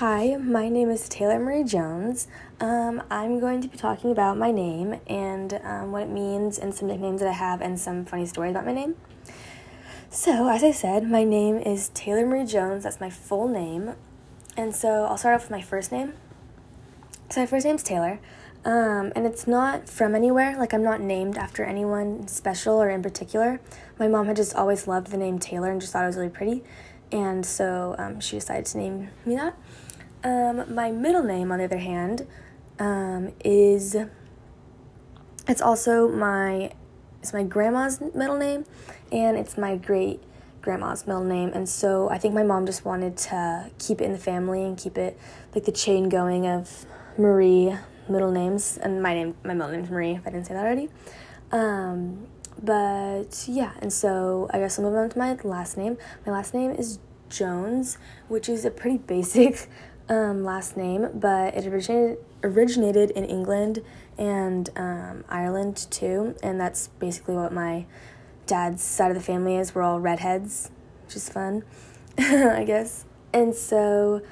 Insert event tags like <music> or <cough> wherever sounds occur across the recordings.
Hi, my name is Tailor Marie Jones. Um, I'm going to be talking about my name and um, what it means, and some nicknames that I have, and some funny stories about my name. So, as I said, my name is Tailor Marie Jones. That's my full name. And so, I'll start off with my first name. So, my first name's Tailor. Um, and it's not from anywhere. Like, I'm not named after anyone special or in particular. My mom had just always loved the name Taylor and just thought it was really pretty. And so um, she decided to name me that. Um, my middle name, on the other hand, um, is it's also my it's my grandma's middle name, and it's my great grandma's middle name. And so I think my mom just wanted to keep it in the family and keep it like the chain going of Marie middle names, and my name my middle name's Marie. If I didn't say that already. Um, but yeah, and so I guess I'll move on to my last name. My last name is Jones, which is a pretty <laughs> basic um, last name, but it originated originated in England and um, Ireland too, and that's basically what my dad's side of the family is. We're all redheads, which is fun, <laughs> I guess. And so,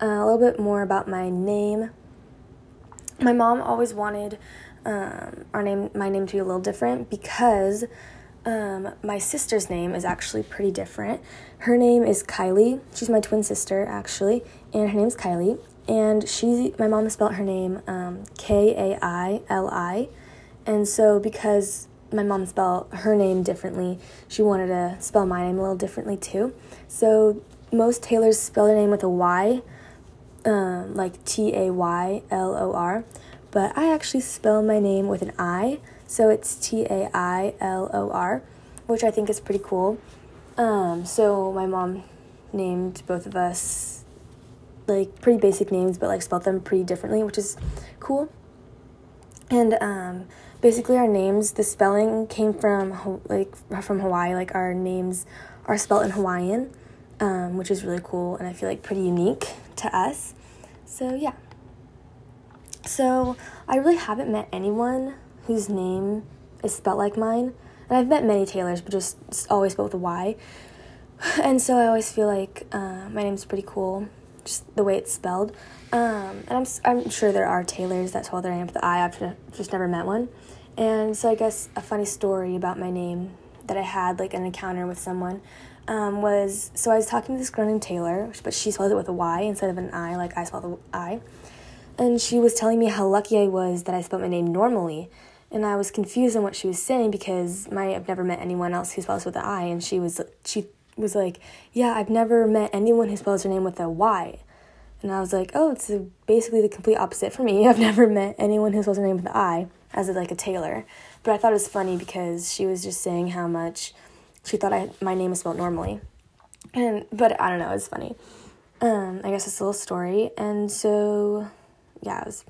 uh, a little bit more about my name. My mom always wanted um, our name, my name, to be a little different because um, my sister's name is actually pretty different. Her name is Kaili. She's my twin sister, actually, and her name's Kaili. And she, my mom spelled her name um, K A I L I. And so, because my mom spelled her name differently, she wanted to spell my name a little differently too. So, most Taylors spell their name with a Y, um, like T A Y L O R. But I actually spell my name with an I. So it's T A I L O R, which I think is pretty cool. Um, so my mom named both of us like pretty basic names, but like spelled them pretty differently, which is cool. And um, basically, our names, the spelling came from like from Hawaii. Like our names are spelled in Hawaiian, um, which is really cool, and I feel like pretty unique to us. So yeah. So I really haven't met anyone whose name is spelled like mine. And I've met many Taylors, but just always spelled with a Y. <sighs> And so I always feel like uh, my name's pretty cool, just the way it's spelled. Um, and I'm, I'm sure there are Taylors that spell their name with the I. I've just never met one. And so I guess a funny story about my name that I had, like an encounter with someone, um, was so I was talking to this girl named Taylor, but she spelled it with a Y instead of an I, like I spelled the I. And she was telling me how lucky I was that I spelled my name normally. And I was confused on what she was saying because my I've never met anyone else who spells with an I, and she was she was like, yeah, I've never met anyone who spells her name with a Y, and I was like, oh, it's basically the complete opposite for me. <laughs> I've never met anyone who spells her name with an I as like a Taylor, but I thought it was funny because she was just saying how much she thought I my name was spelled normally, and but I don't know, it's funny. Um, I guess it's a little story, and so yeah, it was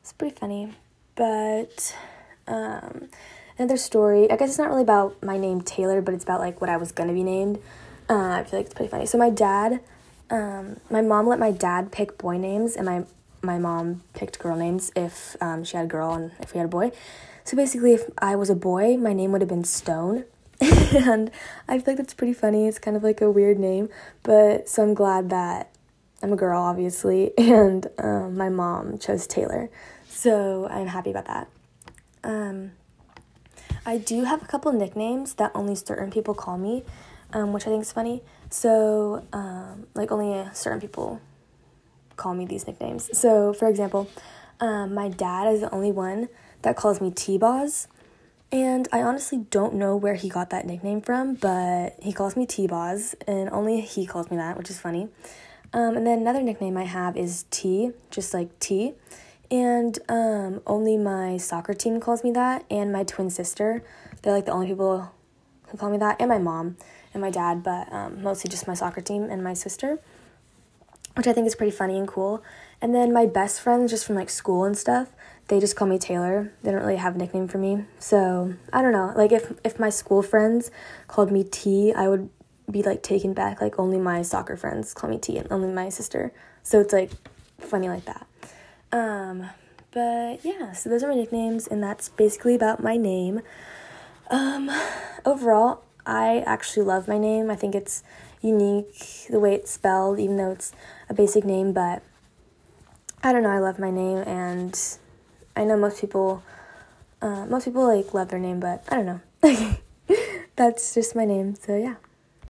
it's pretty funny. But um, another story, I guess it's not really about my name Tailor, but it's about like what I was gonna be named. Uh, I feel like it's pretty funny. So my dad, um, my mom let my dad pick boy names, and my my mom picked girl names if um, she had a girl and if we had a boy. So basically, if I was a boy, my name would have been Stone. <laughs> and I feel like that's pretty funny. It's kind of like a weird name, but so I'm glad that I'm a girl, obviously, <laughs> and um, my mom chose Tailor. So I'm happy about that. Um, I do have a couple nicknames that only certain people call me, um, which I think is funny. So, um, like, only certain people call me these nicknames. So, for example, um, my dad is the only one that calls me T-Boz. And I honestly don't know where he got that nickname from, but he calls me T-Boz, and only he calls me that, which is funny. Um, and then another nickname I have is T, just like T. And um, only my soccer team calls me that, and my twin sister. They're like the only people who call me that, and my mom and my dad, but um, mostly just my soccer team and my sister, which I think is pretty funny and cool. And then my best friends, just from like school and stuff, they just call me Tailor. They don't really have a nickname for me. So I don't know. Like if if my school friends called me T, I would be like taken back. Like only my soccer friends call me T, and only my sister. So it's like funny like that. Um, but yeah, so those are my nicknames, and that's basically about my name. Um, overall, I actually love my name. I think it's unique the way it's spelled, even though it's a basic name. But I don't know. I love my name, and I know most people, uh, most people like love their name, but I don't know. <laughs> That's just my name. So yeah.